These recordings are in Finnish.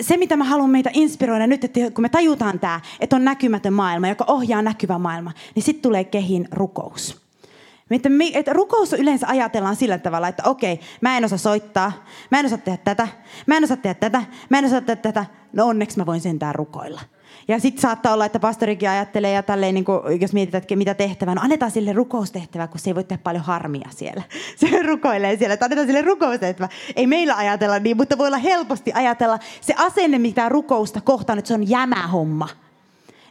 se, mitä mä haluan meitä inspiroida nyt, että kun me tajutaan tämä, että on näkymätön maailma, joka ohjaa näkyvä maailma, niin sitten tulee kehin rukous. Että, että rukous yleensä ajatellaan sillä tavalla, että okei, mä en osaa soittaa, mä en osaa tehdä tätä, mä en osaa tehdä tätä, mä en osaa tehdä tätä. No onneksi mä voin sentään rukoilla. Ja sitten saattaa olla, että pastorikin ajattelee ja tälleen, niin kuin, jos mietitään, että mitä tehtävää, no annetaan sille rukoustehtävä, kun se ei voi tehdä paljon harmia siellä. Se rukoilee siellä, että annetaan sille rukoustehtävä. Ei meillä ajatella niin, mutta voi olla helposti ajatella se asenne, mitä rukousta kohtaan, että se on jämä homma.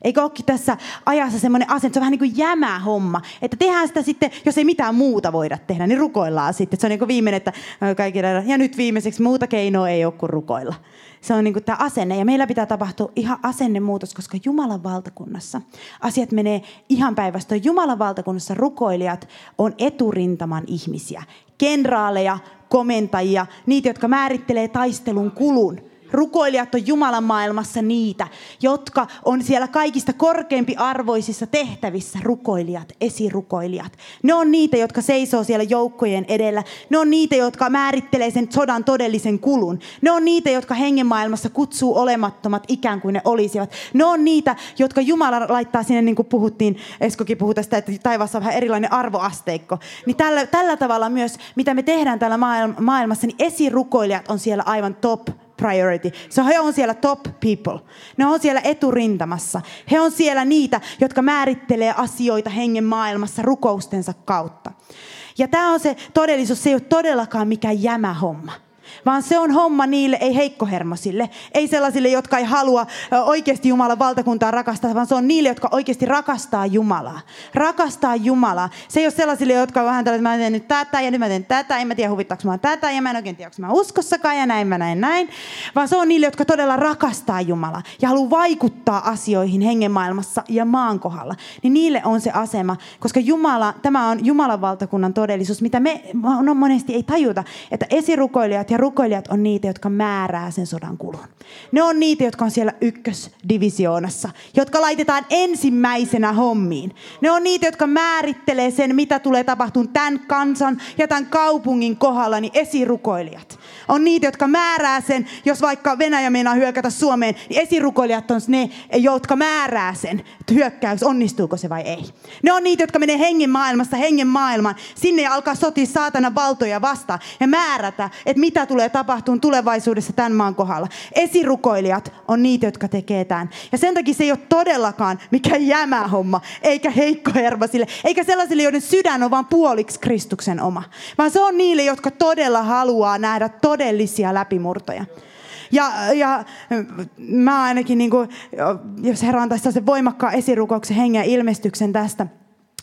Eikö olekin tässä ajassa semmoinen asento, se on vähän niin kuin jämä homma. Että tehdään sitä sitten, jos ei mitään muuta voida tehdä, niin rukoillaan sitten. Se on niin kuin viimeinen, että kaikille, ja nyt viimeiseksi muuta keinoa ei ole kuin rukoilla. Se on niin kuin tämä asenne. Ja meillä pitää tapahtua ihan asennemuutos, koska Jumalan valtakunnassa asiat menee ihan päivästä. Jumalan valtakunnassa rukoilijat on eturintaman ihmisiä. Kenraaleja, komentajia, niitä, jotka määrittelee taistelun kulun Rukoilijat on Jumalan maailmassa niitä, jotka on siellä kaikista korkeampiarvoisissa tehtävissä rukoilijat, esirukoilijat. Ne on niitä, jotka seisoo siellä joukkojen edellä. Ne on niitä, jotka määrittelee sen sodan todellisen kulun. Ne on niitä, jotka hengen maailmassa kutsuu olemattomat ikään kuin ne olisivat. Ne on niitä, jotka Jumala laittaa sinne, niin kuin puhuttiin, Eskokin puhui tästä, että taivaassa on vähän erilainen arvoasteikko. Niin tällä, tällä tavalla myös, mitä me tehdään täällä maailmassa, niin esirukoilijat on siellä aivan top priority. So he on siellä top people. Ne on siellä eturintamassa. He on siellä niitä, jotka määrittelee asioita hengen maailmassa rukoustensa kautta. Ja tämä on se todellisuus, se ei ole todellakaan mikään jämä homma vaan se on homma niille, ei heikkohermosille, ei sellaisille, jotka ei halua oikeasti Jumalan valtakuntaa rakastaa, vaan se on niille, jotka oikeasti rakastaa Jumalaa. Rakastaa Jumalaa. Se ei ole sellaisille, jotka on vähän että mä teen nyt tätä ja nyt mä teen tätä, en mä tiedä huvittaako mä tätä ja mä en oikein tiedä, onko mä uskossakaan ja näin mä näin näin. Vaan se on niille, jotka todella rakastaa Jumalaa ja haluaa vaikuttaa asioihin hengen maailmassa ja maan kohdalla. Niin niille on se asema, koska Jumala, tämä on Jumalan valtakunnan todellisuus, mitä me no, monesti ei tajuta, että esirukoilijat ja rukoilijat on niitä, jotka määrää sen sodan kulun. Ne on niitä, jotka on siellä ykkösdivisioonassa, jotka laitetaan ensimmäisenä hommiin. Ne on niitä, jotka määrittelee sen, mitä tulee tapahtumaan tämän kansan ja tämän kaupungin kohdalla, niin esirukoilijat. On niitä, jotka määrää sen, jos vaikka Venäjä meinaa hyökätä Suomeen, niin esirukoilijat on ne, jotka määrää sen hyökkäys, onnistuuko se vai ei. Ne on niitä, jotka menee hengen maailmasta hengen maailmaan, sinne ja alkaa sotia saatana valtoja vastaan ja määrätä, että mitä tulee tapahtumaan tulevaisuudessa tämän maan kohdalla. Esirukoilijat on niitä, jotka tekee tämän. Ja sen takia se ei ole todellakaan mikään jämä homma, eikä heikko sille, eikä sellaisille, joiden sydän on vain puoliksi Kristuksen oma. Vaan se on niille, jotka todella haluaa nähdä todellisia läpimurtoja. Ja, ja mä ainakin, niin kuin, jos Herra antaisi sen voimakkaan esirukouksen hengen ilmestyksen tästä,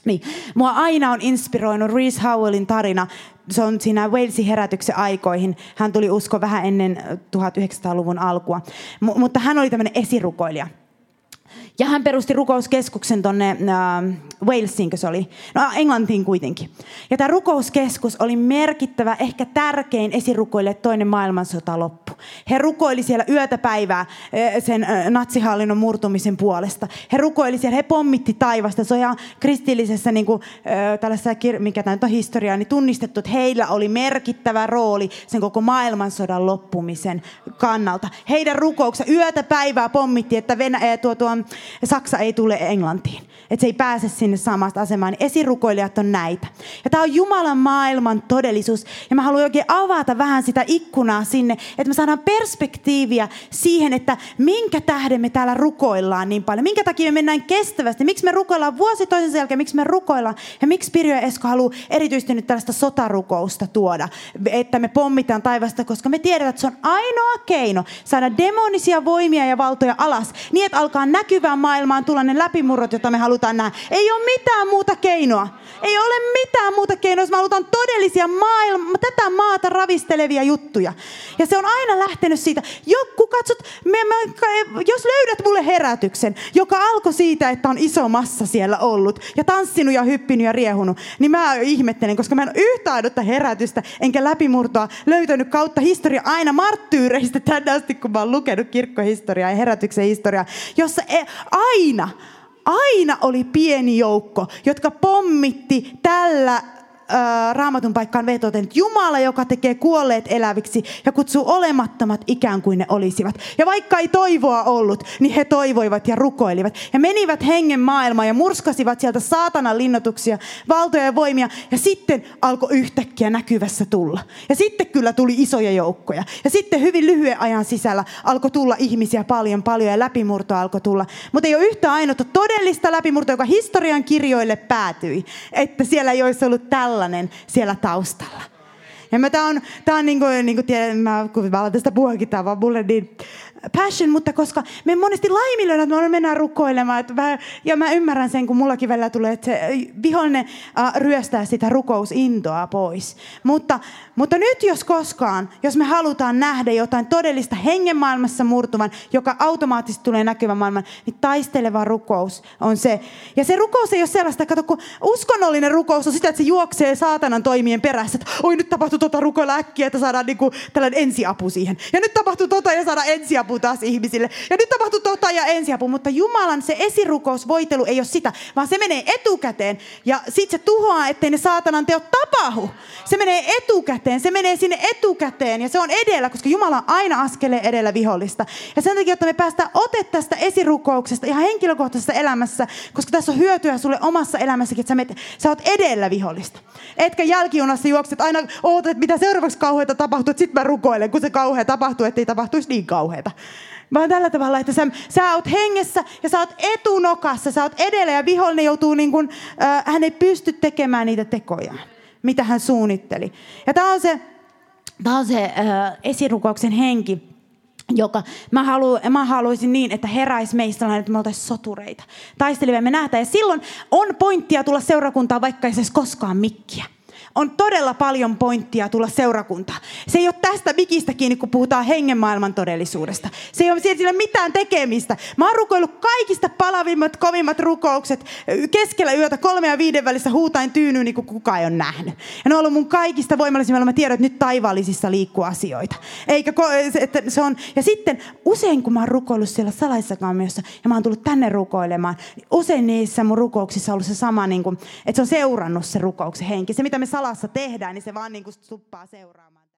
niin, mua aina on inspiroinut Reese Howellin tarina. Se on siinä Walesin herätyksen aikoihin. Hän tuli usko vähän ennen 1900-luvun alkua. M- mutta hän oli tämmöinen esirukoilija. Ja hän perusti rukouskeskuksen tuonne äh, Walesiin, se oli. No Englantiin kuitenkin. Ja tämä rukouskeskus oli merkittävä, ehkä tärkein esirukoille toinen maailmansota loppu. He rukoili siellä yötä päivää äh, sen äh, natsihallinnon murtumisen puolesta. He rukoili siellä, he pommitti taivasta. Se on ihan kristillisessä niin kuin, äh, tällaisessa, mikä tämä on historiaa, niin tunnistettu, että heillä oli merkittävä rooli sen koko maailmansodan loppumisen kannalta. Heidän rukouksensa yötä päivää pommitti, että Venäjä, tuo, tuo, Saksa ei tule Englantiin. Että se ei pääse sinne samasta asemaan. Niin esirukoilijat on näitä. Ja tämä on Jumalan maailman todellisuus. Ja mä haluan oikein avata vähän sitä ikkunaa sinne, että me saadaan perspektiiviä siihen, että minkä tähden me täällä rukoillaan niin paljon. Minkä takia me mennään kestävästi. Miksi me rukoillaan vuosi toisen jälkeen, miksi me rukoillaan. Ja miksi Pirjo ja Esko haluaa erityisesti nyt tällaista sotarukousta tuoda. Että me pommitaan taivasta, koska me tiedetään, että se on ainoa keino saada demonisia voimia ja valtoja alas. Niin, että alkaa näkyvään maailmaan tulla ne läpimurrot, joita me halutaan nähdä. Ei ole mitään muuta keinoa. Ei ole mitään muuta keinoa, jos me halutaan todellisia maailma, tätä maata ravistelevia juttuja. Ja se on aina lähtenyt siitä. Joku katsot, me, me, jos löydät mulle herätyksen, joka alkoi siitä, että on iso massa siellä ollut ja tanssinut ja hyppinyt ja riehunut, niin mä ihmettelen, koska mä en ole yhtä ainutta herätystä enkä läpimurtoa löytänyt kautta historia aina marttyyreistä tänne asti, kun mä oon lukenut kirkkohistoriaa ja herätyksen historiaa, jossa e, aina aina oli pieni joukko, jotka pommitti tällä äh, raamatun paikkaan vetoten, että Jumala, joka tekee kuolleet eläviksi ja kutsuu olemattomat ikään kuin ne olisivat. Ja vaikka ei toivoa ollut, niin he toivoivat ja rukoilivat. Ja menivät hengen maailmaan ja murskasivat sieltä saatanan linnoituksia, valtoja ja voimia. Ja sitten alkoi yhtäkkiä näkyvässä tulla. Ja sitten kyllä tuli isoja joukkoja. Ja sitten hyvin lyhyen ajan sisällä alkoi tulla ihmisiä paljon paljon ja läpimurto alkoi tulla. Mutta ei ole yhtä ainoa todellista läpimurtoa, joka historian kirjoille päätyi. Että siellä ei olisi ollut tällainen siellä taustalla. Ja tämä on, tää on niin kuin, niin tiedän, mä, kun mä tästä puhuakin, tämä on vaan mulle niin passion, mutta koska me monesti laiminlyödään, että me mennään rukoilemaan. Että mä, ja mä ymmärrän sen, kun mullakin välillä tulee, että se vihollinen äh, ryöstää sitä rukousintoa pois. Mutta, mutta nyt jos koskaan, jos me halutaan nähdä jotain todellista hengenmaailmassa murtuvan, joka automaattisesti tulee näkyvän maailman, niin taisteleva rukous on se. Ja se rukous ei ole sellaista, kato, kun uskonnollinen rukous on sitä, että se juoksee saatanan toimien perässä, että oi nyt tapahtuu tota rukoilla äkkiä, että saadaan niinku tällainen ensiapu siihen. Ja nyt tapahtuu tota ja saadaan ensiapu taas ihmisille. Ja nyt tapahtuu tota ja ensiapu, mutta Jumalan se esirukousvoitelu ei ole sitä, vaan se menee etukäteen. Ja sit se tuhoaa, ettei ne saatanan teot tapahdu. Se menee etukäteen, se menee sinne etukäteen ja se on edellä, koska Jumala on aina askeleen edellä vihollista. Ja sen takia, että me päästään ote tästä esirukouksesta ihan henkilökohtaisessa elämässä, koska tässä on hyötyä sulle omassa elämässäkin, että sä, met, sä oot edellä vihollista. Etkä jälkijunassa juokset aina ootat, että mitä seuraavaksi kauheita tapahtuu, että sit mä rukoilen, kun se kauhea tapahtuu, ettei tapahtuisi niin kauheita. Vaan tällä tavalla, että sä, sä oot hengessä ja sä oot etunokassa, sä oot edellä ja vihollinen joutuu niin kuin, äh, hän ei pysty tekemään niitä tekoja, mitä hän suunnitteli. Ja tämä on se, tää on se äh, esirukouksen henki joka mä, halu, mä haluaisin niin, että heräisi meistä sellainen, että me oltaisiin sotureita. Taistelivia me nähdään. Ja silloin on pointtia tulla seurakuntaan, vaikka ei se koskaan mikkiä on todella paljon pointtia tulla seurakuntaan. Se ei ole tästä mikistä kiinni, kun puhutaan hengenmaailman todellisuudesta. Se ei ole sillä mitään tekemistä. Mä oon rukoillut kaikista palavimmat, kovimmat rukoukset keskellä yötä kolme ja viiden välissä huutain tyynyyn, niin kuin kukaan ei ole nähnyt. Ja ne on ollut mun kaikista voimallisimmilla. Mä tiedän, että nyt taivaallisissa liikkuu asioita. Eikä, että se on, ja sitten usein, kun mä oon rukoillut siellä salaisessa kammiossa ja mä oon tullut tänne rukoilemaan, niin usein niissä mun rukouksissa on ollut se sama, niin kuin, että se on seurannut se rukouksen henki. Se, mitä me salassa tehdään, niin se vaan niin kuin suppaa seuraamaan.